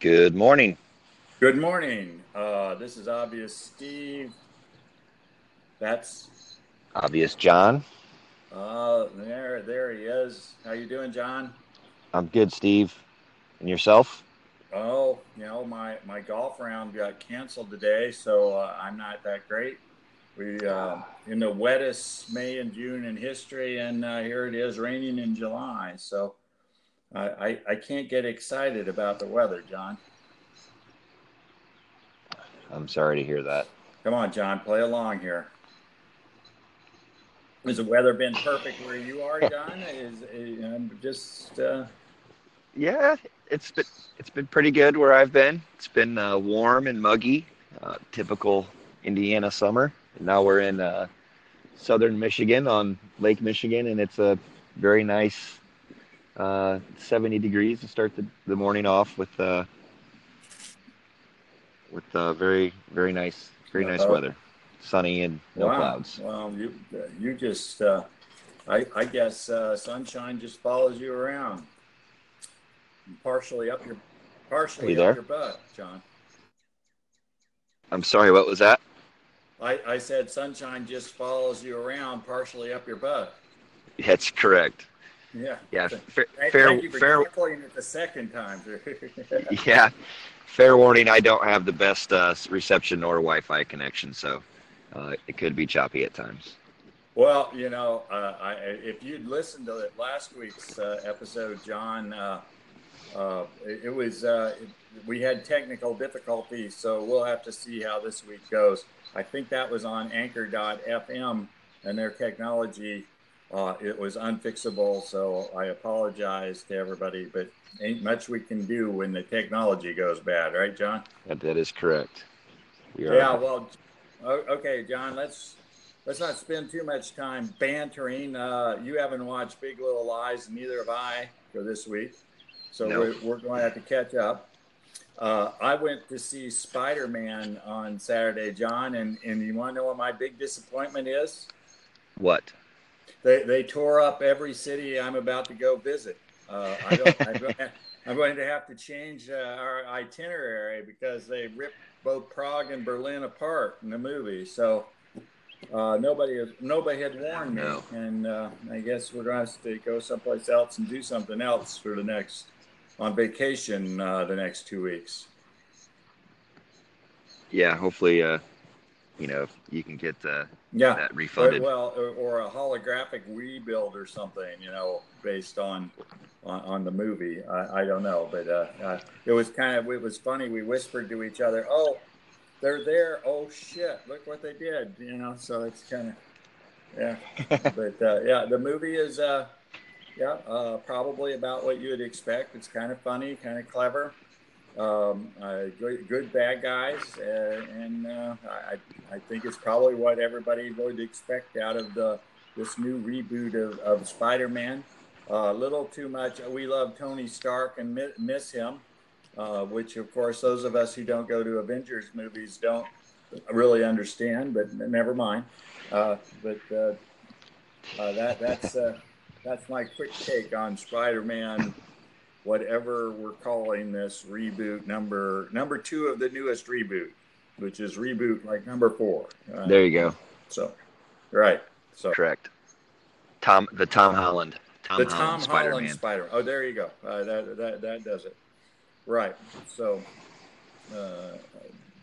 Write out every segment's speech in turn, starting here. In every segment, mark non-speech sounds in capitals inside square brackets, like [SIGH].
Good morning. Good morning. Uh, this is obvious Steve. That's Obvious John. uh, there. There he is. How you doing, John? I'm good, Steve. And yourself? Oh, you know my my golf round got canceled today, so uh, I'm not that great. We uh, in the wettest May and June in history, and uh, here it is raining in July. So I, I I can't get excited about the weather, John. I'm sorry to hear that. Come on, John, play along here. Has the weather been perfect where you are, [LAUGHS] John? Is, is I'm just uh, Yeah, it's been it's been pretty good where I've been. It's been uh, warm and muggy, uh, typical Indiana summer. And now we're in uh, southern Michigan on Lake Michigan, and it's a very nice uh, 70 degrees to start the, the morning off with uh, with uh, very very nice very nice Uh-oh. weather, sunny and no wow. clouds. Well, you you just uh, I I guess uh, sunshine just follows you around, partially up your partially you up your butt, John. I'm sorry, what was that? I, I said sunshine just follows you around, partially up your butt. That's correct. Yeah. Yeah, fair, thank fair, you for fair, it the second time. [LAUGHS] yeah, fair warning. I don't have the best uh, reception or Wi-Fi connection, so uh, it could be choppy at times. Well, you know, uh, I, if you'd listened to it last week's uh, episode, John, uh, uh, it, it was uh, it, we had technical difficulties, so we'll have to see how this week goes. I think that was on Anchor.fm and their technology. Uh, it was unfixable, so I apologize to everybody, but ain't much we can do when the technology goes bad, right, John? That, that is correct. We are, Yeah, well, okay, John. Let's let's not spend too much time bantering. Uh, you haven't watched Big Little Lies, neither have I for this week, so No. we're, we're going to have to catch up. Uh, I went to see Spider Man on Saturday, John, and and you want to know what my big disappointment is? what? They they tore up every city I'm about to go visit. Uh, I don't, I'm, going [LAUGHS] to, I'm going to have to change uh, our itinerary because they ripped both Prague and Berlin apart in the movie. So uh, nobody nobody had warned me, No. and uh, I guess we're going to have to go someplace else and do something else for the next on vacation uh, the next two weeks. Yeah, hopefully, uh, you know, you can get uh, Yeah. that refunded. Well, or, a holographic rebuild or something, you know, based on on, on the movie. I, I don't know, but uh, uh, it was kind of it was funny. We whispered to each other, "Oh, they're there! Oh shit! Look what they did!" You know, so it's kind of yeah. [LAUGHS] but uh, yeah, the movie is uh, yeah uh, probably about what you would expect. It's kind of funny, kind of clever. Um, uh, good, good bad guys, uh, and uh, I, I think it's probably what everybody would expect out of the this new reboot of, of Spider-Man. A little too much. We love Tony Stark and mi- miss him, uh, which of course those of us who don't go to Avengers movies don't really understand. But never mind. Uh, but uh, uh, that that's uh, that's my quick take on Spider-Man whatever we're calling this reboot number number two of the newest reboot, which is reboot like number four. Uh, there you go. So, right. So Correct. Tom, the Tom Holland, Tom the Holland Tom Spider-Man. Holland Spider. Oh, there you go. Uh, that that that does it. Right. So uh,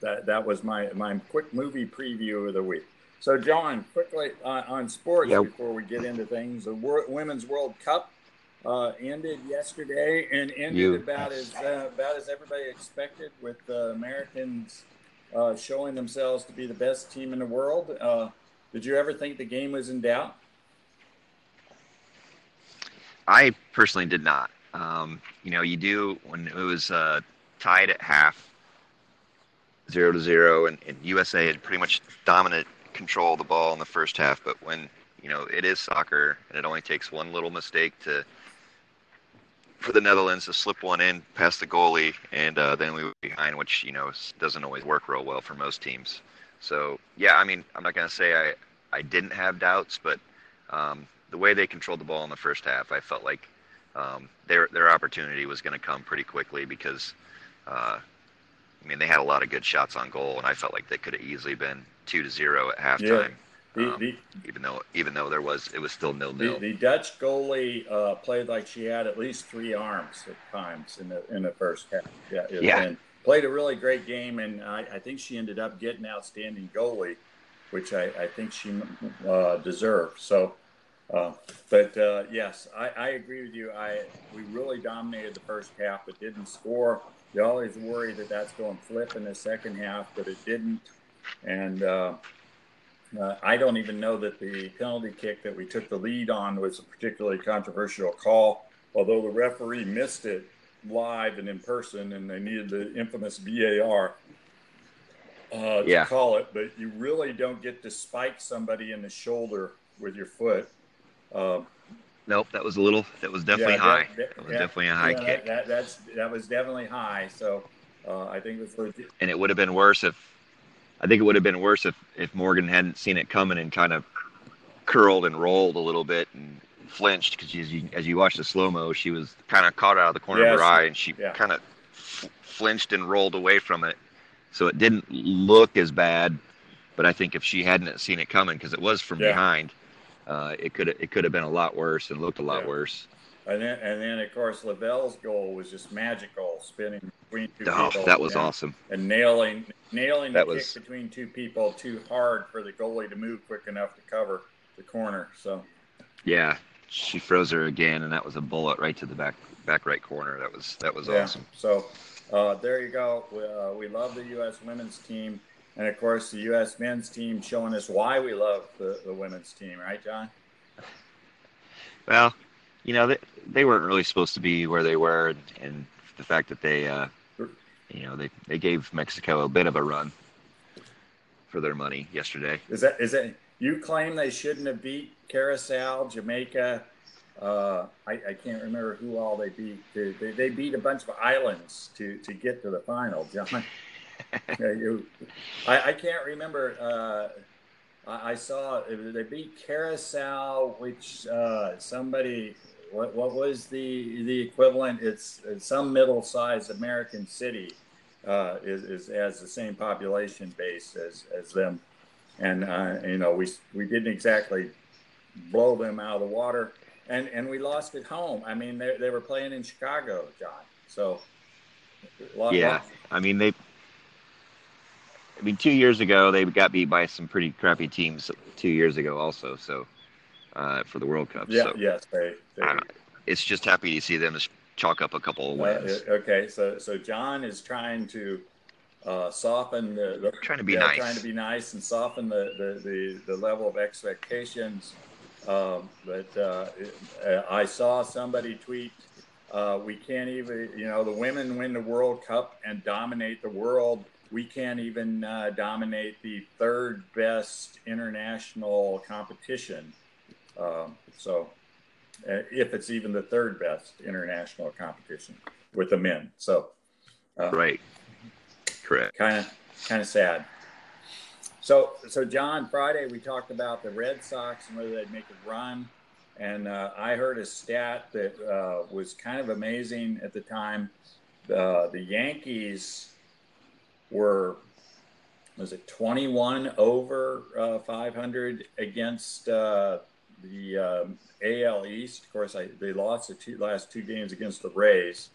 that that was my my quick movie preview of the week. So, John, quickly uh, on sports Yep. before we get into things, the Wor- Women's World Cup uh, ended yesterday and ended You- about as uh, about as everybody expected, with the Americans uh, showing themselves to be the best team in the world. Uh, did you ever think the game was in doubt? I personally did not. Um, you know, you do when it was uh, tied at half, zero to zero, and, and USA had pretty much dominant control of the ball in the first half. But when you know it is soccer, and it only takes one little mistake to for the Netherlands to slip one in past the goalie, and uh, then we were behind, which you know doesn't always work real well for most teams. So yeah, I mean, I'm not gonna say I I didn't have doubts, but um, the way they controlled the ball in the first half, I felt like um, their their opportunity was going to come pretty quickly because Uh, I mean, they had a lot of good shots on goal, and I felt like they could have easily been two to zero at halftime. The, Um, the, even though even though there was it was still nil the, nil. the Dutch goalie uh, played like she had at least three arms at times in the in the first half. Yeah, Yeah. and played a really great game, and I, I think she ended up getting outstanding goalie, which I, I think she uh, deserved. So, uh, but uh, yes, I, I agree with you. I we really dominated the first half, but didn't score. You always worry that that's going to flip in the second half, but it didn't. And uh, I don't even know that the penalty kick that we took the lead on was a particularly controversial call, although the referee missed it live and in person, and they needed the infamous VAR uh, to Yeah. call it. But you really don't get to spike somebody in the shoulder with your foot. Uh, Nope, that was a little. That was definitely yeah, high. that- That was yeah, definitely a high yeah, kick, That, that, that's that was definitely high. So uh, I think it was and it would have been worse if. I think it would have been worse if if Morgan hadn't seen it coming and kind of curled and rolled a little bit and flinched because as you as you watch the slow mo, she was kind of caught out of the corner of her eye and she Yeah. kind of f- flinched and rolled away from it, so it didn't look as bad. But I think if she hadn't seen it coming because it was from Yeah. behind, uh, it could it could have been a lot worse and looked a lot Yeah. worse. And then, and then of course, Lavelle's goal was just magical, spinning between two Oh, people. that was and, awesome. And nailing, nailing That the was- kick between two people too hard for the goalie to move quick enough to cover the corner. So, Yeah, she froze her again, and that was a bullet right to the back back right corner. That was that was yeah. awesome. So, uh, there you go. We, uh, we love the U.S. women's team. And of course, the U.S. men's team showing us why we love the, the women's team, right, John? Well, you know they they weren't really supposed to be where they were, and, and the fact that they, uh, you know, they they gave Mexico a bit of a run for their money yesterday. Is that is that you claim they shouldn't have beat Curaçao, Jamaica? Uh, I, I can't remember who all they beat. They, they, they beat a bunch of islands to, to get to the final, John. [LAUGHS] You, I, I can't remember. Uh, I, I saw they beat Curaçao, which uh, somebody. What, what was the the equivalent? It's, it's some middle sized American city uh, is, is has the same population base as, as them and uh, you know we we didn't exactly blow them out of the water, and and we lost at home. I mean, they they were playing in Chicago, John. So Yeah, I mean they. I mean, two years ago they got beat by some pretty crappy teams. Two years ago, also, so uh, for the World Cup. yeah, so yes, they. they uh, it's just happy to see them chalk up a couple of wins. okay, so so John is trying to uh, soften the, the Trying to be yeah, nice. trying to be nice and soften the the, the, the level of expectations. Um, but uh, it- I saw somebody tweet, uh, "We can't even, you know, the women win the World Cup and dominate the world. We can't even uh, dominate the third best international competition." Um, so, if it's even the third best international competition with the men, so uh, Right. Correct. kind of kind of sad. So so John, Friday we talked about the Red Sox and whether they'd make a run, and uh, I heard a stat that uh, was kind of amazing at the time. Uh, the Yankees were was it 21 over uh, 500 against uh, the um, AL East. Of course, I, they lost the two, last two games against the Rays.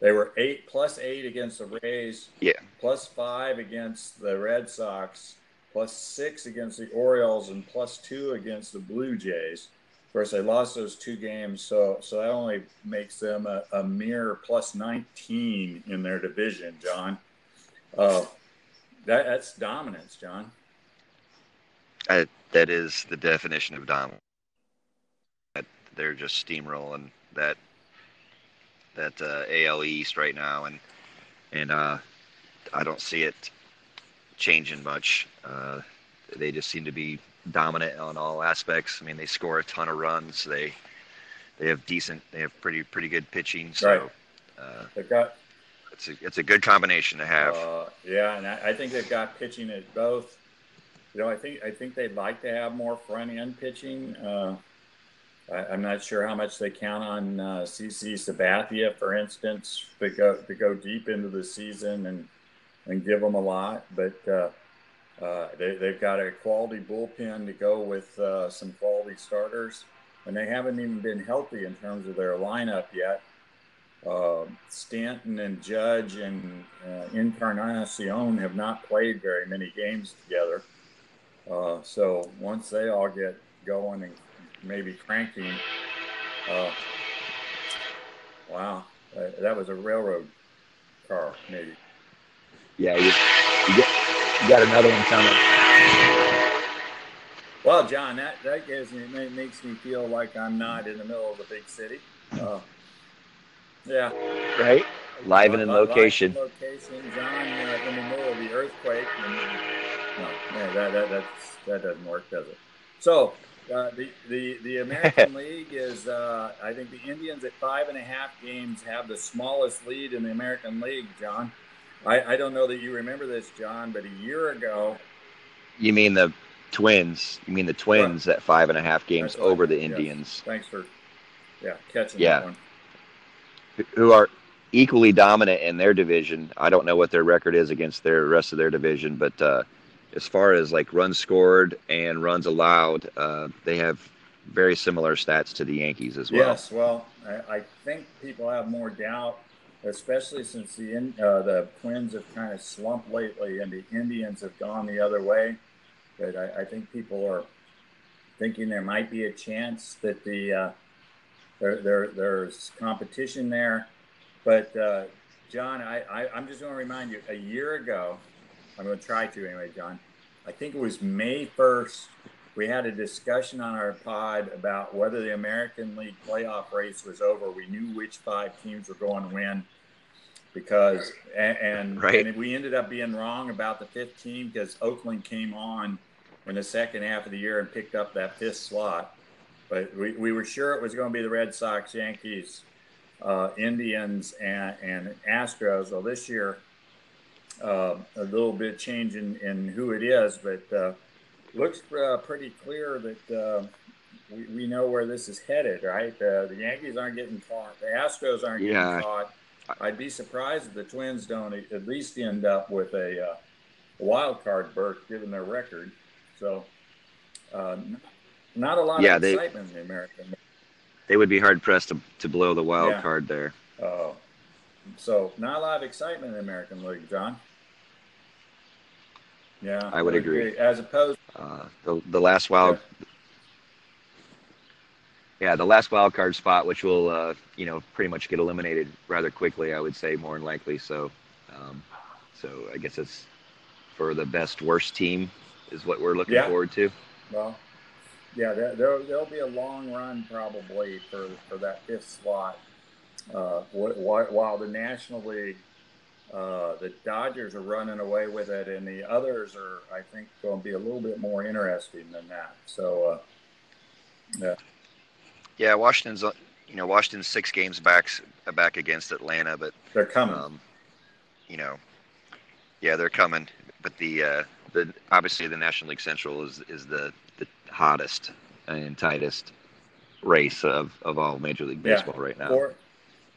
They were eight plus eight against the Rays Yeah. plus five against the Red Sox, plus six against the Orioles, and plus two against the Blue Jays. Of course, they lost those two games, so so that only makes them a, a mere plus 19 in their division, John. Uh, that, that's dominance, John. That, that is the definition of dominance. They're just steamrolling that that uh, AL East right now, and and uh, I don't see it changing much. Uh, they just seem to be dominant on all aspects. I mean, they score a ton of runs. They they have decent. They have pretty pretty good pitching. So Right. uh, They've got it's a it's a good combination to have. Uh, yeah, and I, I think they've got pitching at both. You know, I think I think they'd like to have more front end pitching. Uh, I, am not sure how much they count on uh, CC Sabathia, for instance, to go to go deep into the season and and give them a lot. But uh, uh, they, they've got a quality bullpen to go with uh, some quality starters, and they haven't even been healthy in terms of their lineup yet. Uh, Stanton and Judge and uh, Encarnacion have not played very many games together. Uh, so once they all get going and maybe cranking, uh, wow, uh, that was a railroad car, maybe. Yeah, you, you, get, you got another one coming. Well, John, that, that gives me makes me feel like I'm not in the middle of a big city. Uh, yeah. Right. Live and in location. Live in location, John, uh, in the middle of the earthquake. And, no, man, that, that, that's, that doesn't work, does it? So, uh, the, the, the [LAUGHS] American League is, uh, I think the Indians at five and a half games have the smallest lead in the American League, John. I, I don't know that you remember this, John, but a year ago. You mean the Twins? You mean the Twins right. at five and a half games right. over the Indians? Yes. Thanks for, yeah, catching yeah. that one. Who are equally dominant in their division. I don't know what their record is against their rest of their division, but uh, as far as like runs scored and runs allowed, uh, they have very similar stats to the Yankees as well. Yes, well, I, I think people have more doubt, especially since the uh, the Twins have kind of slumped lately and the Indians have gone the other way. But I, I think people are thinking there might be a chance that the uh, there, there there's competition there. But uh, John, I, I I'm just going to remind you, a year ago, I'm going to try to anyway, John. I think it was May 1st. We had a discussion on our pod about whether the American League playoff race was over. We knew which five teams were going to win because, and, and, right. and we ended up being wrong about the fifth team because Oakland came on in the second half of the year and picked up that fifth slot. But we, we were sure it was going to be the Red Sox, Yankees, uh, Indians, and, and Astros. Well, this year, uh, a little bit change in, in who it is, but uh, looks uh, pretty clear that uh, we, we know where this is headed, right? Uh, the Yankees aren't getting caught. The Astros aren't yeah. getting caught. I'd be surprised if the Twins don't at least end up with a, uh, wild card berth given their record. So, not a lot yeah, of excitement in the American. They would be hard pressed to, to blow the wild yeah. card there. Oh, so not a lot of excitement in the American League, John. Yeah, I would agree. agree. As opposed, uh, the the last wild, yeah. yeah. the last wild card spot, which will uh, you know pretty much get eliminated rather quickly, I would say more than likely. So, um, so I guess it's for the best worst team is what we're looking yeah. forward to. Well, yeah, there, there will be a long run probably for for that fifth slot. Uh, while the National League uh, the Dodgers are running away with it, and the others are, I think, going to be a little bit more interesting than that. So, uh, yeah. Yeah, Washington's, you know, Washington's six games back back against Atlanta, but they're coming. Um, you know, yeah, they're coming. But the uh, the obviously the National League Central is is the the hottest and tightest race of, of all Major League Baseball yeah. right now. Four,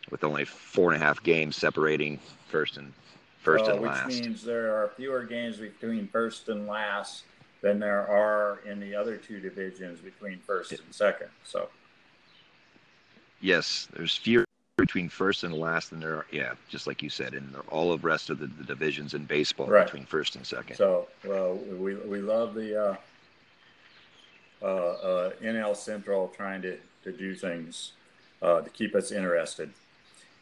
with only four and a half games separating first and first uh, and which last. Which means there are fewer games between first and last than there are in the other two divisions between first and second. So. Yes, there's fewer between first and last than there are. Yeah, just like you said, in all of the rest of the, the divisions in baseball right. between first and second. So, well, we we love the. Uh, uh, uh, NL Central trying to, to do things uh, to keep us interested.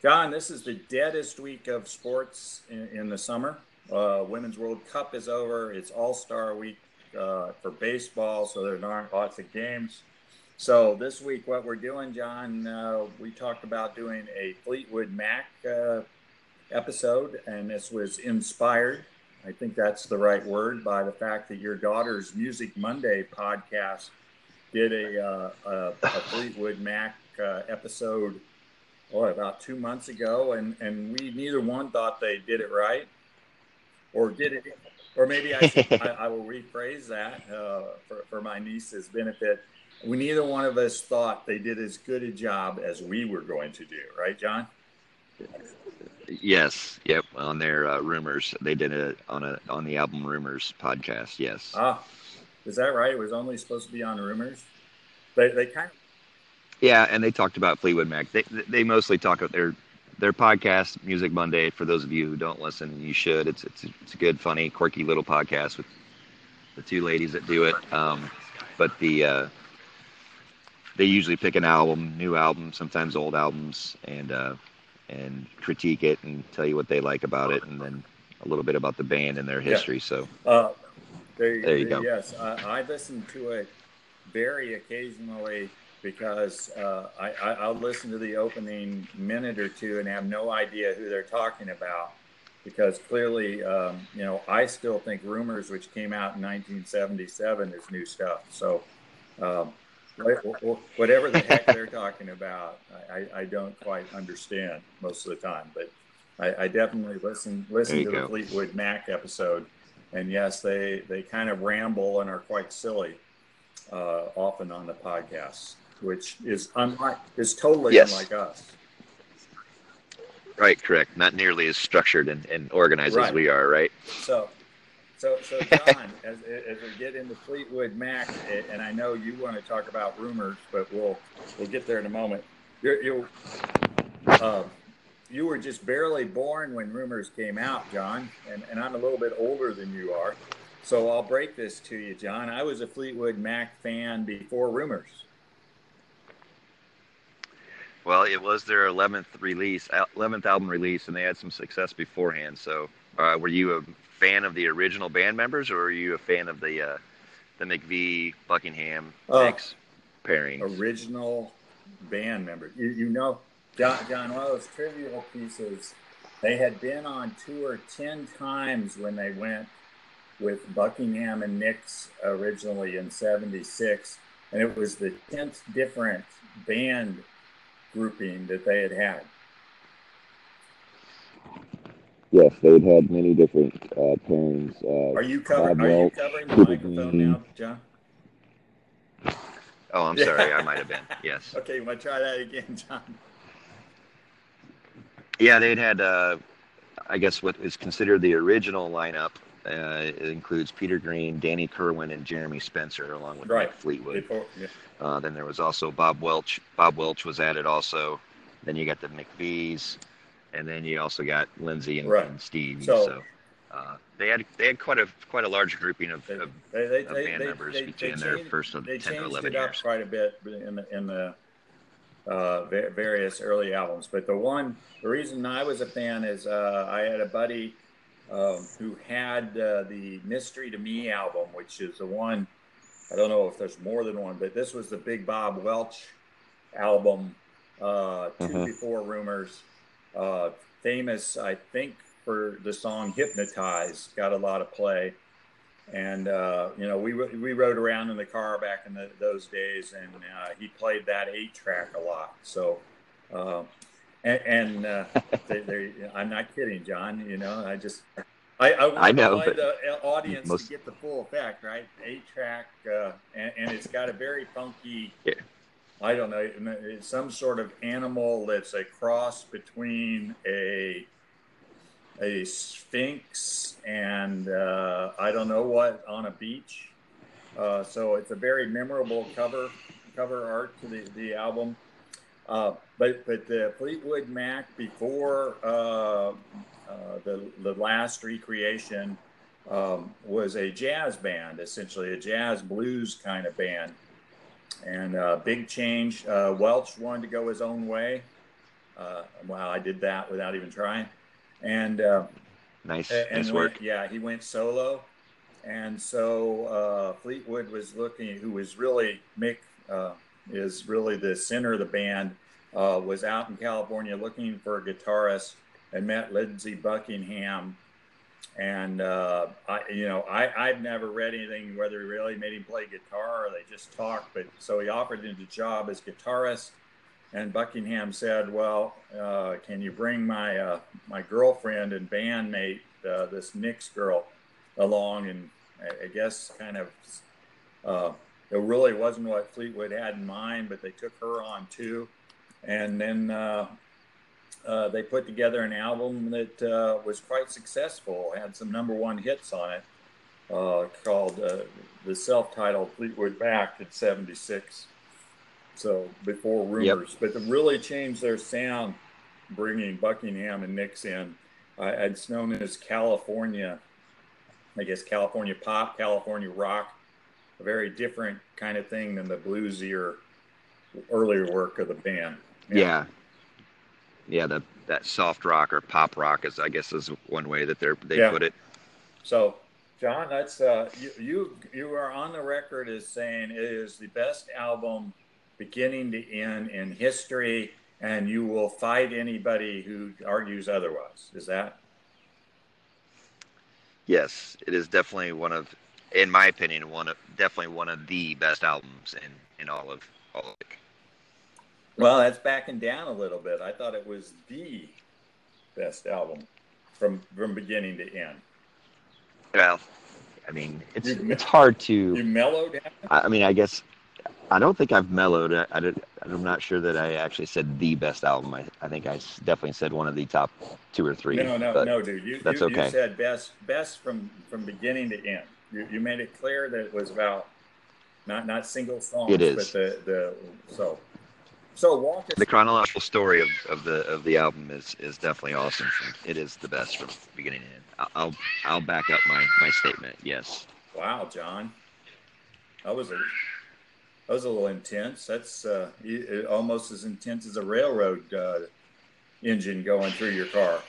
John, this is the deadest week of sports in, in the summer. Uh, Women's World Cup is over. It's All Star Week uh, for baseball, so there aren't lots of games. So this week, what we're doing, John, uh, we talked about doing a Fleetwood Mac uh, episode, and this was inspired. I think that's the right word by the fact that your daughter's Music Monday podcast did a, uh, a, a Fleetwood Mac uh, episode oh, about two months ago, and and we neither one thought they did it right, or did it, or maybe I [LAUGHS] I, I, will rephrase that uh, for for my niece's benefit. we neither one of us thought they did as good a job as we were going to do, right, John? Yes, yep. On their uh, rumors, they did it on a on the album Rumors podcast. Yes. Ah, is that right? It was only supposed to be on Rumors. They they kind of. Yeah, and they talked about Fleetwood Mac. They they mostly talk about their their podcast, Music Monday. For those of you who don't listen, you should. It's it's it's a good, funny, quirky little podcast with the two ladies that do it. Um, but the uh, they usually pick an album, new album, sometimes old albums, and uh, and critique it and tell you what they like about it, and then a little bit about the band and their history. Yeah. So uh, there, there, you go. Yes, uh, I listen to it very occasionally because uh, I, I, will listen to the opening minute or two and have no idea who they're talking about because clearly, um, you know, I still think Rumors, which came out in 1977, is new stuff. So, um, whatever the heck they're [LAUGHS] talking about, I, I, don't quite understand most of the time. But I, I definitely listen listen to go. the Fleetwood Mac episode, and yes, they they kind of ramble and are quite silly uh, often on the podcast, which is unlike is totally yes. unlike us. Right, correct. Not nearly as structured and, and organized right. as we are, right? So so, so John, [LAUGHS] as, as we get into Fleetwood Mac, and I know you want to talk about rumors, but we'll we'll get there in a moment. You're, you uh, you were just barely born when rumors came out, John, and, and I'm a little bit older than you are. So I'll break this to you, John. I was a Fleetwood Mac fan before rumors. Well, it was their 11th release, 11th album release, and they had some success beforehand. So, uh, were you a fan of the original band members, or are you a fan of the uh, the McVie Buckingham uh, mix pairing? Original band members. You, you know, John, John, one of those trivial pieces. They had been on tour ten times when they went with Buckingham and Nicks originally in '76, and it was the tenth different band grouping that they had had. Yes, they had had many different uh, pairings. Uh, are you covering? Are you covering the microphone now, John? Oh, I'm sorry. I might have been. [LAUGHS] Yes. Okay, you want to try that again, John? Yeah, they'd had, uh, I guess, what is considered the original lineup. Uh, it includes Peter Green, Danny Kirwan, and Jeremy Spencer, along with right. Fleetwood. Before, yeah. uh, then there was also Bob Welch. Bob Welch was added also. Then you got the McVies and then you also got Lindsey and, right. and Steve. So, so uh, they had they had quite a quite a large grouping of, of, they, they, of band members between their first of ten to eleven years. quite a bit in the in the uh, various early albums, but the one the reason I was a fan is uh, I had a buddy um, who had uh, the Mystery to Me album, which is the one. I don't know if there's more than one, but this was the Big Bob Welch album, uh, 2 mm-hmm. before Rumors uh, famous, I think, for the song "Hypnotize." Got a lot of play, and uh, you know, we we rode around in the car back in the, those days, and uh, he played that eight track a lot. So, uh, and, and uh, they, they, I'm not kidding, John. You know, I just. I, I, I know, but the audience most... to get the full effect, right? Eight track, uh, and, and, it's got a very funky yeah. I don't know, some sort of animal that's a cross between a a sphinx and uh, I don't know what on a beach. Uh, so it's a very memorable cover cover art to the, the album. Uh, but but the Fleetwood Mac before uh, uh, the the last recreation um, was a jazz band, essentially a jazz blues kind of band and uh, big change. Uh, Welch wanted to go his own way. Uh, well, I did that without even trying. And uh, nice, and nice went, work. Yeah, he went solo, and so uh, Fleetwood was looking. Who was really Mick uh, is really the center of the band. Uh, was out in California looking for a guitarist and met Lindsey Buckingham and uh, I, you know, I, I've never read anything whether he really made him play guitar or they just talked. But so he offered him the job as guitarist, and Buckingham said, "Well, uh, can you bring my uh, my girlfriend and bandmate, uh, this Nicks girl, along?" And I, I guess kind of uh, it really wasn't what Fleetwood had in mind, but they took her on too. And then uh, uh, they put together an album that uh, was quite successful, had some number one hits on it, uh, called uh, the self titled Fleetwood Mac at 76. So before rumors, yep. but to really change their sound, bringing Buckingham and Nicks in, it's known as California, I guess California pop, California rock a very different kind of thing than the bluesier earlier work of the band. Yeah. Yeah, the that soft rock or pop rock is I guess is one way that they're they yeah. put it. So John, that's uh, you, you you are on the record as saying it is the best album beginning to end in history, and you will fight anybody who argues otherwise. Is that? Yes, it is definitely one of in my opinion, one of definitely one of the best albums in in all of all of it. Well, that's backing down a little bit. I thought it was the best album from from beginning to end. Well, I mean, it's you, it's hard to. You mellowed. I, I mean, I guess I don't think I've mellowed. I, I am not sure that I actually said the best album. I, I think I definitely said one of the top two or three. No, no, no, dude. You, that's you, okay. You said best, best from from beginning to end. You, you made it clear that it was about not not single songs, it is. but the the so so walk the chronological story of, of the of the album is is definitely awesome. It is the best from beginning to end. I'll I'll back up my my statement. Yes. Wow, John, that was a that was a little intense. That's uh, almost as intense as a railroad uh, engine going through your car.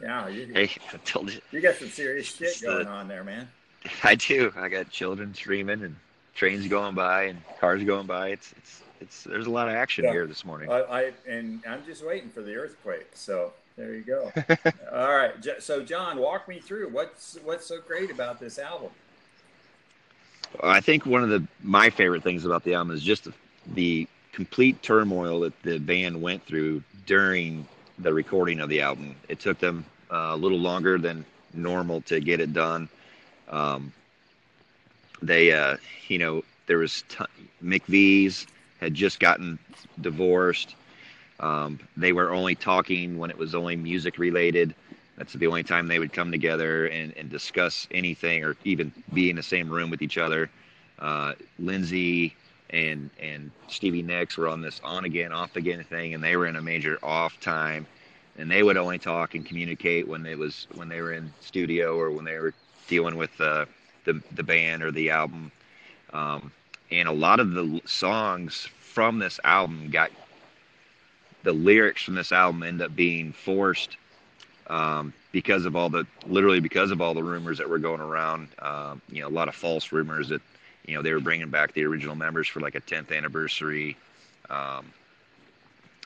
Yeah, you, hey, I told you. You got some serious shit going the, on there, man. [LAUGHS] I do. I got children screaming and trains going by and cars going by. It's it's it's there's a lot of action yeah. here this morning. I, I, and I'm just waiting for the earthquake. So there you go. [LAUGHS] All right. So John, walk me through what's what's so great about this album. I think one of the my favorite things about the album is just the, the complete turmoil that the band went through during the recording of the album. It took them uh, a little longer than normal to get it done. Um, they, uh, you know, there was t- McVie's had just gotten divorced. Um, they were only talking when it was only music related. That's the only time they would come together and, and discuss anything or even be in the same room with each other. Uh, Lindsey and and Stevie Nicks were on this on again, off again thing, and they were in a major off time. And they would only talk and communicate when it was when they were in studio or when they were dealing with uh, the the band or the album, um, and a lot of the songs from this album got the lyrics from this album end up being forced um, because of all the literally because of all the rumors that were going around. Um, you know, a lot of false rumors that you know they were bringing back the original members for like a 10th anniversary. Um,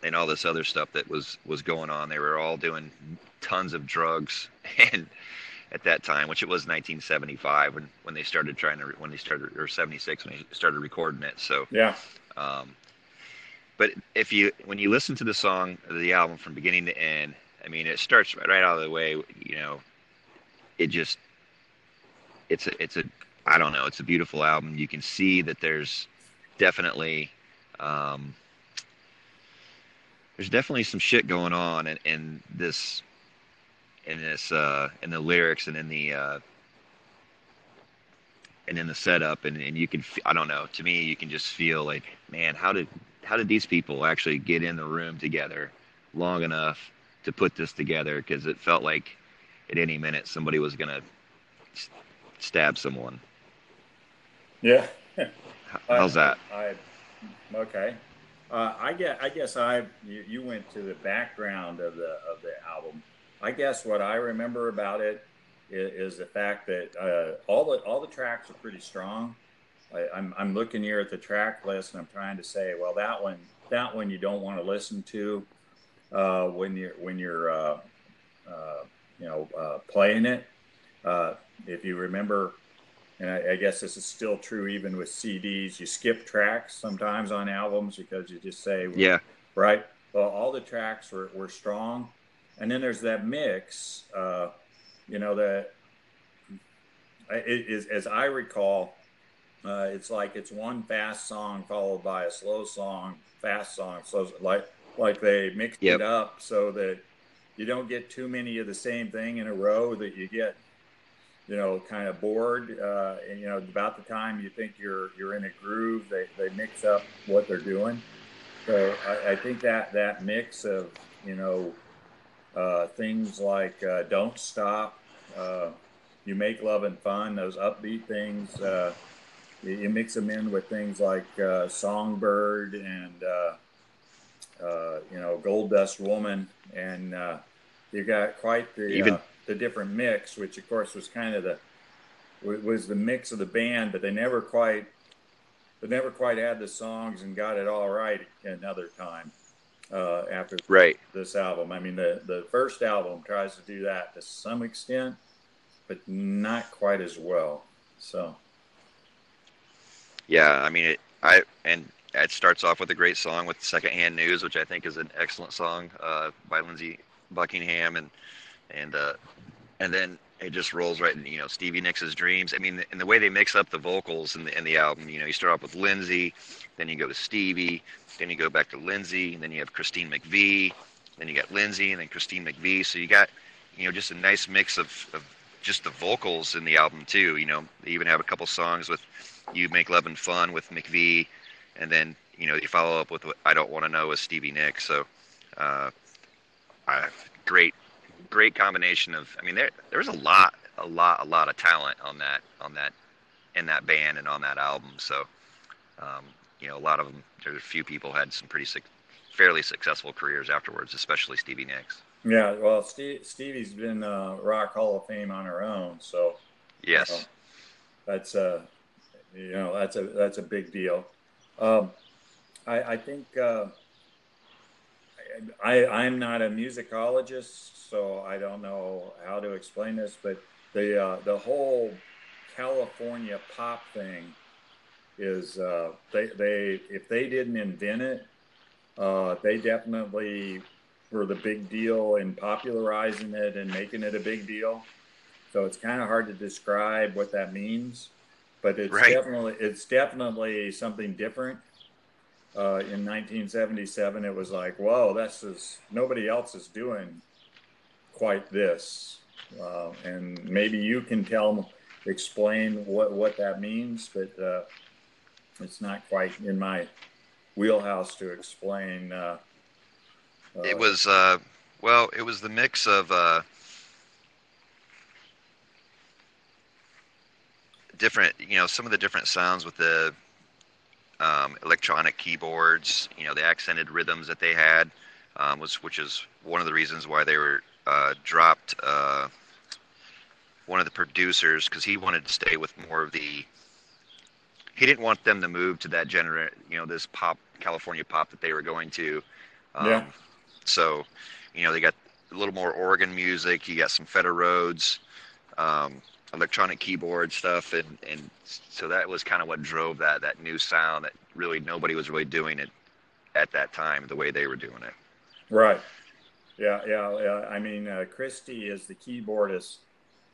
and all this other stuff that was was going on. They were all doing tons of drugs [LAUGHS] and at that time, which it was 1975 when, when they started trying to when they started or 76 when they started recording it. So yeah. Um, but if you when you listen to the song the album from beginning to end, I mean it starts right out of the way. You know, it just it's a it's a I don't know it's a beautiful album. You can see that there's definitely um, there's definitely some shit going on in, in this in this uh, in the lyrics and in the uh, and in the setup. And, and you can I don't know to me you can just feel like man how did how did these people actually get in the room together long enough to put this together? Because it felt like at any minute somebody was gonna stab someone. Yeah. How's that? [LAUGHS] I, okay. Uh, I guess I guess I you, you, went to the background of the of the album I guess what I remember about it is, is the fact that uh, all the all the tracks are pretty strong. I, am I'm, I'm looking here at the track list and I'm trying to say, well, that one that one you don't want to listen to uh, when you're when you're uh, uh you know uh, playing it. Uh, if you remember, and I, I, guess this is still true even with CDs, you skip tracks sometimes on albums because you just say, yeah, right. Well, all the tracks were, were strong and then there's that mix, uh, you know, that it is, as I recall, uh, it's like it's one fast song followed by a slow song, fast song. So like like they mix yep. it up so that you don't get too many of the same thing in a row that you get you know kind of bored uh, and you know about the time you think you're you're in a groove they, they mix up what they're doing so I, I think that that mix of you know uh, things like uh, don't stop uh, you make love and fun those upbeat things uh, you, you, mix them in with things like uh, songbird and you know gold dust woman and you got quite the even the different mix, which of course was kind of the was the mix of the band, but they never quite they never quite had the songs and got it all right another time uh, after right. this album. I mean, the the first album tries to do that to some extent, but not quite as well. So, yeah, I mean, it, I and it starts off with a great song with "Secondhand News," which I think is an excellent song uh, by Lindsey Buckingham, and and uh, and then it just rolls right in, you know, Stevie Nicks' dreams. I mean, and the way they mix up the vocals in the, in the album, you know, you start off with Lindsey, then you go to Stevie, then you go back to Lindsey, and then you have Christine McVie, then you got Lindsey, and then Christine McVie. So you got, you know, just a nice mix of, of just the vocals in the album too. You know, they even have a couple songs with "You Make Love and Fun" with McVie, and then you know you follow up with "I Don't Want to Know" with Stevie Nicks. So, uh, great great combination of. I mean, there there's a lot, a lot, a lot of talent on that on that in that band and on that album. So, um, you know, a lot of them. There's a few people had some pretty fairly successful careers afterwards, especially Stevie Nicks. Yeah, well, Steve, Stevie's been uh, Rock Hall of Fame on her own, so yes, that's uh, you know that's a that's a big deal. Um, I, I think uh, I, I'm not a musicologist, so I don't know how to explain this, but the uh, the whole California pop thing is uh, they they if they didn't invent it, uh, they definitely were the big deal in popularizing it and making it a big deal. So it's kind of hard to describe what that means, but it's right. definitely it's definitely something different uh, in 1977, it was like, whoa, that's just, nobody else is doing quite this. Uh, and maybe you can tell, explain what, what that means, but uh, it's not quite in my wheelhouse to explain. Uh, uh, it was, well, it was the mix of different, you know, some of the different sounds with the um, electronic keyboards, you know, the accented rhythms that they had, um, was which is one of the reasons why they were uh, dropped. Uh, one of the producers because he wanted to stay with more of the. He didn't want them to move to that genre, you know, this pop California pop that they were going to. Um, yeah. So, you know, they got a little more organ music. You got some Fender Rhodes. Um, electronic keyboard stuff and and so that was kind of what drove that that new sound that really nobody was really doing it at that time the way they were doing it right yeah yeah, yeah. i mean uh, christy is the keyboardist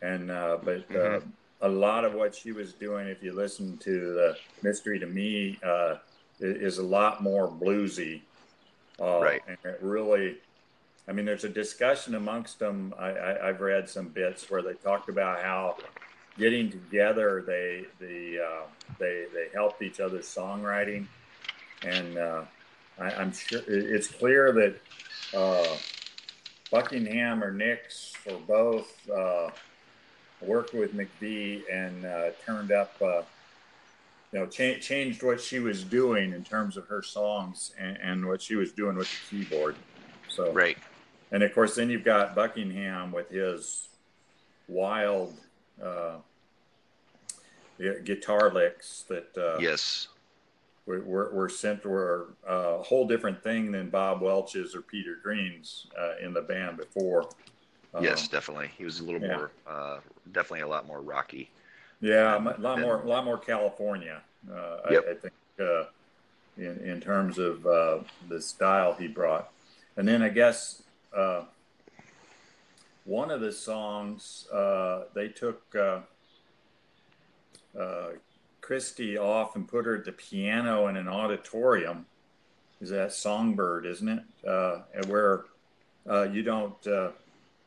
and uh, but uh, mm-hmm. a lot of what she was doing if you listen to the mystery to me uh, is a lot more bluesy uh, right and it really I mean, there's a discussion amongst them. I, have read some bits where they talked about how getting together, they the uh, they they helped each other's songwriting, and uh, I, am sure it's clear that uh, Buckingham or Nicks or both uh, worked with McVie and uh, turned up. Uh, you know, cha- changed what she was doing in terms of her songs and, and what she was doing with the keyboard. So right and of course, then you've got Buckingham with his wild uh, guitar licks that uh, yes were, were, were sent were uh, a whole different thing than Bob Welch's or Peter Green's uh, in the band before. yes, um, definitely. He was a little yeah. more, uh, definitely a lot more rocky. Yeah, a lot more, a lot more California. Uh, yep. I, I, think in in terms of the style he brought, and then I guess uh, one of the songs uh, they took uh, uh Christy off and put her at the piano in an auditorium. Is that Songbird, isn't it? Uh, where uh, you don't, uh,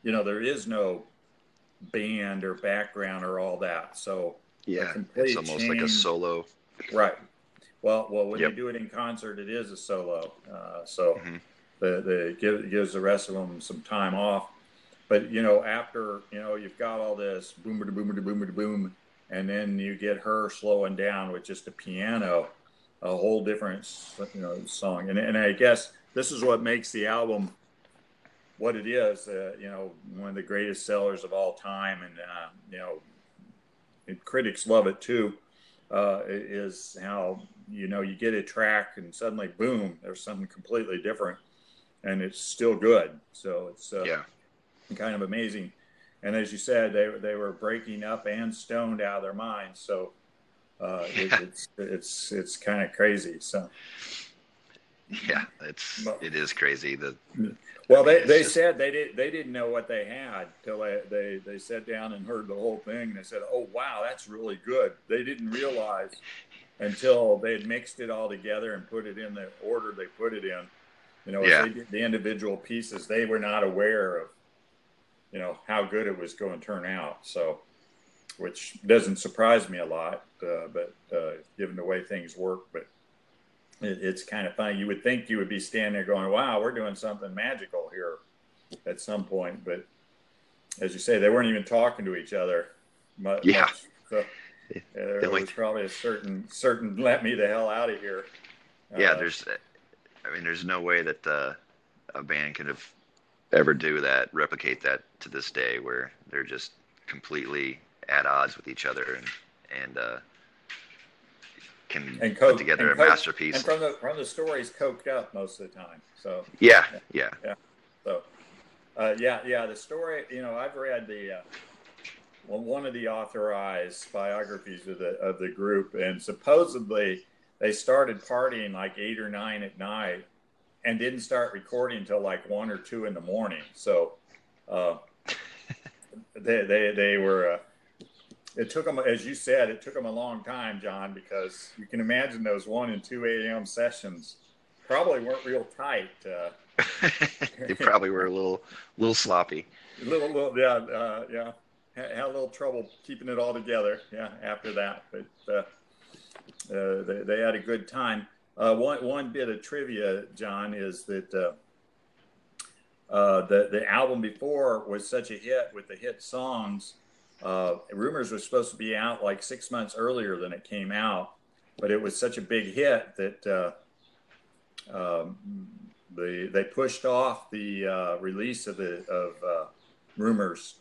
you know, there is no band or background or all that. So yeah, it's almost change. like a solo. Right. Well, well, when yep. you do it in concert, it is a solo. Uh, so mm-hmm. The, the give, gives the rest of them some time off. But you know, after you know, you've got all this boom, boom, boom, boom, boom, and then you get her slowing down with just a piano, a whole different you know song. And and I guess this is what makes the album what it is. Uh, you know, one of the greatest sellers of all time, and uh, you know, and critics love it too. Uh, is how you know you get a track and suddenly boom, there's something completely different, and it's still good. So it's uh, yeah, kind of amazing. And as you said, they they were breaking up and stoned out of their minds. So uh, it, it's it's it's kind of crazy. So yeah, it's it is crazy. The well, they, they just... said they did they didn't know what they had till they, they they sat down and heard the whole thing. And they said, "Oh wow, that's really good." They didn't realize until they had mixed it all together and put it in the order they put it in. You know, yeah. the individual pieces, they were not aware of, you know, how good it was going to turn out. So, which doesn't surprise me a lot, uh, but uh, given the way things work, but it, it's kind of funny. You would think you would be standing there going, "Wow, we're doing something magical here," at some point. But as you say, they weren't even talking to each other much. Yeah. So, yeah, there was probably a certain certain let me the hell out of here. Yeah, uh, there's. I mean, there's no way that uh, a band could have ever do that, replicate that to this day, where they're just completely at odds with each other and and uh, can and put together a coke, masterpiece. And from the from the stories, coked up most of the time. So yeah, yeah, yeah. So uh, yeah, yeah. The story, you know, I've read the uh, well, one of the authorized biographies of the of the group, and supposedly they started partying like eight or nine at night, and didn't start recording until like one or two in the morning. So. Uh, [LAUGHS] they, they, they were uh, it took them, as you said, it took them a long time, John, because you can imagine those one and two a.m. sessions probably weren't real tight. Uh, [LAUGHS] they probably were a little, little sloppy. A little, little, yeah, uh, yeah. Had, a little trouble keeping it all together. Yeah, after that, but uh, they, they had a good time. Uh, one one bit of trivia, John, is that. Uh, uh, the the album before was such a hit with the hit songs uh, Rumours was supposed to be out like six months earlier than it came out, but it was such a big hit that uh, um, they they pushed off the uh, release of the of uh, Rumours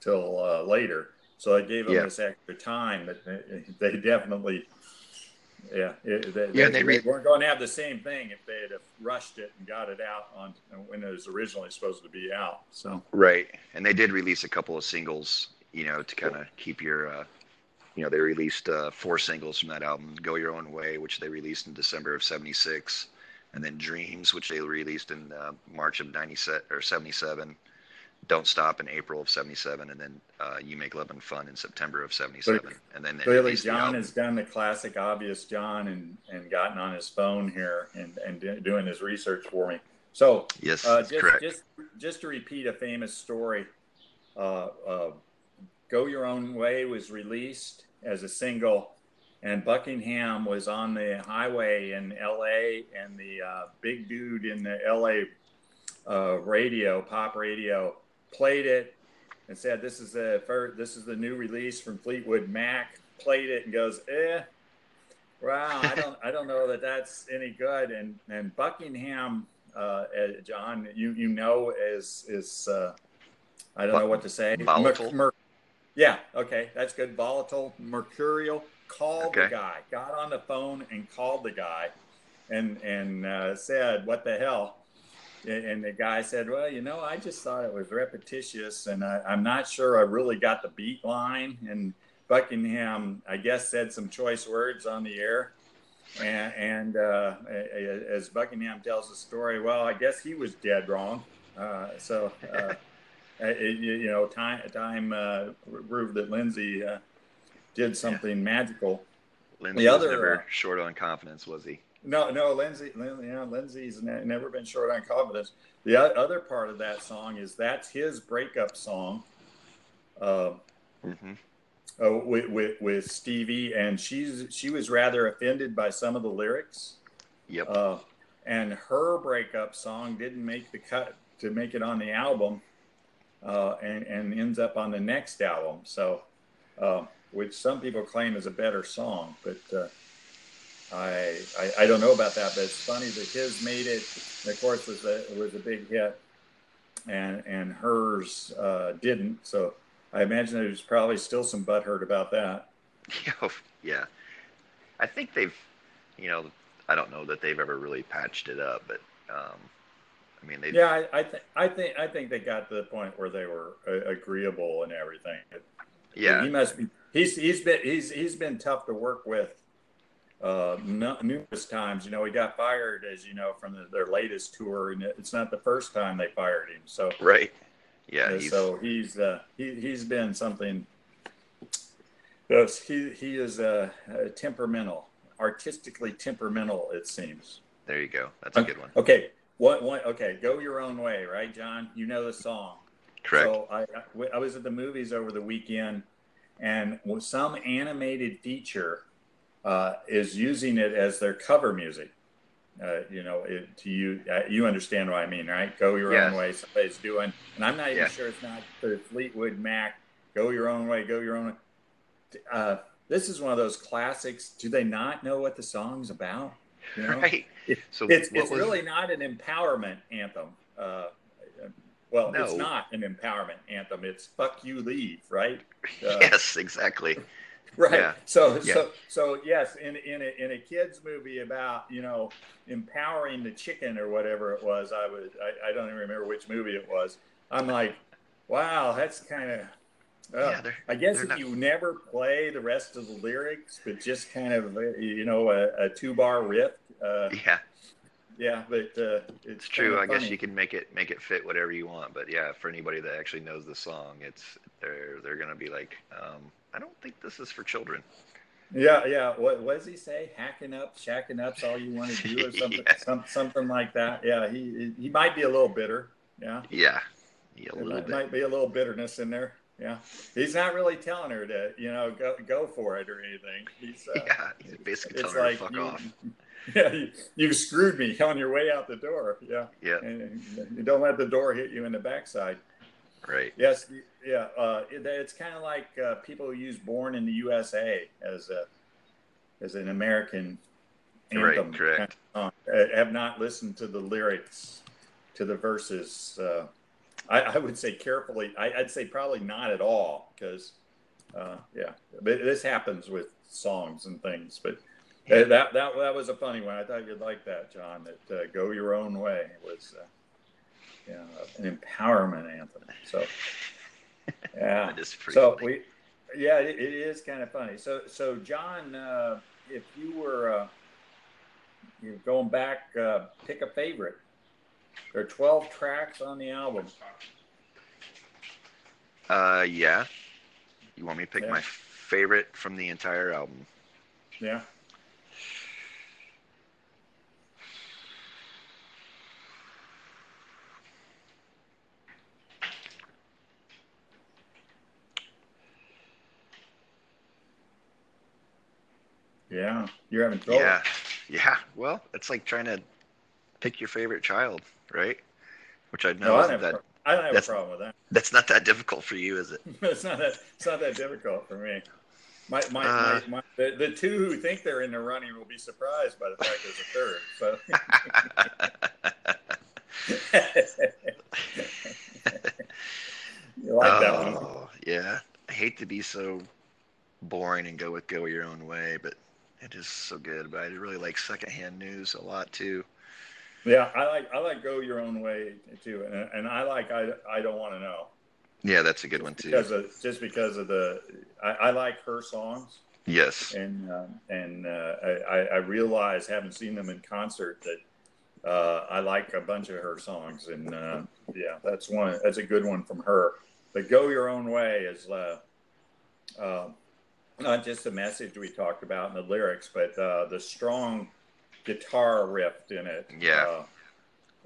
till uh, later. So it gave them yeah. this extra time, but they definitely. Yeah, it, they, yeah, they, they, weren't going to have the same thing if they had rushed it and got it out on when it was originally supposed to be out. So right, and they did release a couple of singles you know, to kind of keep your, uh, you know, they released uh, four singles from that album Go Your Own Way, which they released in December of 76, and then Dreams, which they released in uh, March of 97 or 77. Don't Stop in April of 77, and then uh, You Make Love and Fun in September of 77. But and then clearly, John the has done the classic, obvious John and, and gotten on his phone here and, and doing his research for me. So, yes, uh, just, correct. just, just to repeat a famous story, uh, uh Go Your Own Way was released as a single, and Buckingham was on the highway in LA, and the uh, big dude in the LA uh, radio, pop radio, played it and said, "This is the first, this is the new release from Fleetwood Mac." Played it and goes, "Eh, wow, I don't, I don't know that that's any good." And and Buckingham, uh, John, you you know is is uh, I don't know what to say. Mer- yeah, okay, that's good. Volatile, mercurial. Called okay. the guy, got on the phone and called the guy, and and uh, said, "What the hell?" And the guy said, "Well, you know, I just thought it was repetitious, and I, I'm not sure I really got the beat line." And Buckingham, I guess, said some choice words on the air. And, and uh, as Buckingham tells the story, well, I guess he was dead wrong. Uh, so uh, [LAUGHS] it, you know, time time uh, proved that Lindsey uh, did something yeah. magical. Lindsey was never uh, short on confidence, was he? No, no, Lindsey, Lindsey, you know, Lindsey's ne- never been short on confidence. The other part of that song is that's his breakup song. Uh, mm-hmm. uh, with, with, with Stevie, and she's she was rather offended by some of the lyrics. Yep. Uh, and her breakup song didn't make the cut to make it on the album, uh, and and ends up on the next album. So, uh, which some people claim is a better song, but uh, I, I, I don't know about that. But it's funny that his made it. Of course, was a was a big hit, and and hers uh, didn't. So I imagine there's probably still some butthurt about that. [LAUGHS] yeah, I think they've, you know, I don't know that they've ever really patched it up, but um, I mean, they. Yeah, I, I think I think I think they got to the point where they were uh, agreeable and everything. Yeah, he must be. He's he's been he's he's been tough to work with uh, numerous times. You know, he got fired, as you know, from the, their latest tour, and it's not the first time they fired him. So right, yeah. Uh, he's, so he's uh, he he's been something. He he is uh, temperamental, artistically temperamental. It seems. There you go. That's a good one. Okay, what what? Okay, go your own way, right, John? You know the song. Correct. So I I was at the movies over the weekend, and some animated feature uh, is using it as their cover music. Uh, you know, it, to you, uh, you understand what I mean, right? Go your yes. own way. Somebody's doing, and I'm not even sure it's not the Fleetwood Mac. Go your own way. Go your own way. Uh, this is one of those classics. Do they not know what the song's about? You know? Right. so it's it's was... really not an empowerment anthem. Uh, well, no. it's not an empowerment anthem. It's "fuck you, leave." Right? Uh, [LAUGHS] yes, exactly. [LAUGHS] right. Yeah. So yeah. so so yes, in in a, in a kids movie about you know empowering the chicken or whatever it was, I was I, I don't even remember which movie it was. I'm like, wow, that's kind of. Uh, yeah, I guess if not... you never play the rest of the lyrics, but just kind of you know a, a two bar riff. Uh, yeah. Yeah, but uh, it's, true. I guess you can make it make it fit whatever you want. But yeah, for anybody that actually knows the song, it's they're they're gonna be like, um, I don't think this is for children. Yeah, yeah. What, what does he say? Hacking up, shacking up's all you want to do, or [LAUGHS] something, yeah. some, something like that. Yeah, he he might be a little bitter. Yeah. Yeah. Yeah, a little might, bit. might be a little bitterness in there. Yeah, he's not really telling her to, you know, go go for it or anything. He's uh, [LAUGHS] yeah, he's basically telling her like, to fuck you, off. [LAUGHS] [LAUGHS] Yeah, you, you screwed me on your way out the door. Yeah. Yeah. And, and don't let the door hit you in the backside. Right. Yes. Yeah. Uh, it, it's kind of like uh, people who use "Born in the USA" as a as an American anthem. Right. Correct. Kind of uh, have not listened to the lyrics to the verses. Uh, I, I, would say carefully. I, would say probably not at all because, uh, yeah, but this happens with songs and things. But that that that was a funny one. I thought you'd like that, John. That uh, "Go Your Own Way" was you know, an empowerment anthem. So, [LAUGHS] yeah. so funny. we, yeah, it, it is kind of funny. So, so John, uh, if you were uh, you're going back, uh, pick a favorite. There are 12 tracks on the album. Uh, yeah. You want me to pick yeah. my favorite from the entire album? Yeah. Yeah, you're having trouble. Yeah, yeah. Well, it's like trying to pick your favorite child, right? Which I know no, isn't that. I don't have a problem with that. That's not that difficult for you, is it? [LAUGHS] it's not that. It's not that difficult for me. My, my, uh, my, my the, the, two who think they're in the running will be surprised by the fact there's a third. So. [LAUGHS] you like that one? Oh, yeah. I hate to be so boring and go with go your own way, but it is so good. But I really like secondhand news a lot too. Yeah, I like I like go your own way too, and, and I like I I don't want to know. Yeah, that's a good one too. Because of, just because of the, I, I like her songs. Yes. And um, and uh, I, I realize, having seen them in concert, that uh, I like a bunch of her songs, and uh, yeah, that's one. That's a good one from her. But "Go Your Own Way" is uh, uh not just the message we talked about in the lyrics, but uh, the strong guitar riff in it. Yeah. Uh,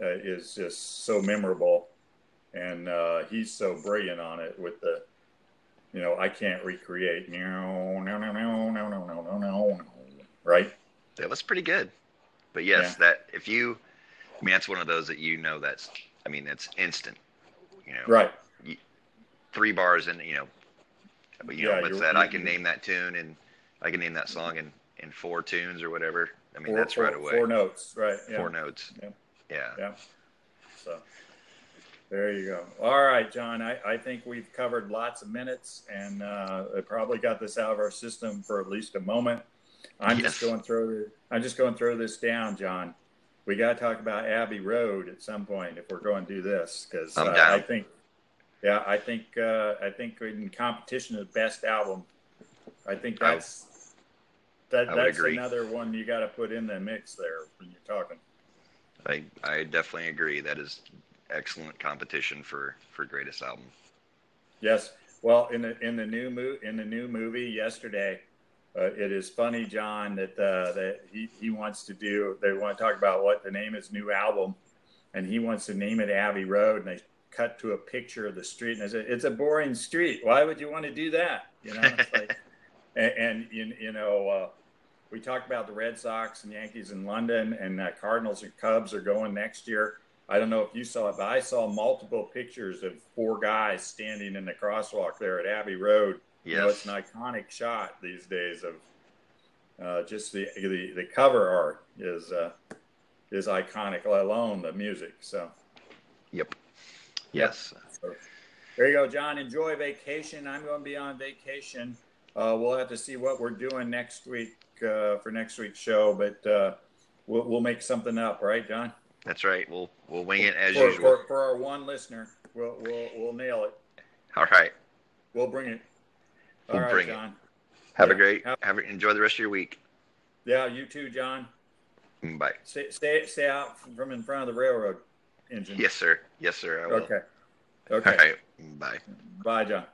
uh, is just so memorable, and uh, he's so brilliant on it with the, you know, I can't recreate. No, no, no, no, no, no, no, no, no. Right. That was pretty good. But yes, Yeah. that if you, I mean, that's one of those that you know that's, I mean, that's instant. You know, Right. three bars and you know, but you Yeah, know, what's that? I can name that tune and I can name that song in in four tunes or whatever. I mean, Four- that's right away. Four notes. Right. Yeah. Four notes. Yeah. Yeah. Yeah. So there you go. All right, John. I, I think we've covered lots of minutes and uh, I probably got this out of our system for at least a moment. I'm just going through. I'm just going to throw this down, John. We got to talk about Abbey Road at some point if we're going to do this because uh. I think, yeah, I think uh, I think in competition of the best album, I think I- that's that, I that's another one you got to put in the mix there when you're talking. I I definitely agree. That is excellent competition for for greatest album. Yes. Well, in the in the new mo- in the new movie yesterday, uh, it is funny, John, that uh, that he, he wants to do. They want to talk about what the name his new album, and he wants to name it Abbey Road, and they cut to a picture of the street, and I said, "It's a boring street. Why would you want to do that?" You know, it's like, [LAUGHS] and, and you, you know, uh, we talked about the Red Sox and Yankees in London, and uh, Cardinals and Cubs are going next year. I don't know if you saw it, but I saw multiple pictures of four guys standing in the crosswalk there at Abbey Road. You know, it's an iconic shot these days of uh, just the, the the cover art is uh, is iconic, let alone the music. So Yep. Yes. there you go, John. Enjoy vacation. I'm going to be on vacation. Uh, we'll have to see what we're doing next week uh, for next week's show, but uh, we'll, we'll make something up, right, John? That's right. We'll we'll wing it as for, usual. For, for our one listener, we'll, we'll, we'll nail it. All right. We'll bring it. All We'll right, bring it. John. Have a great Have- have a, enjoy the rest of your week. Yeah, you too, John. Bye. Stay, stay, stay out from in front of the railroad engine. Yes, sir. Yes, sir. Okay. Okay. right. Bye. Bye, John.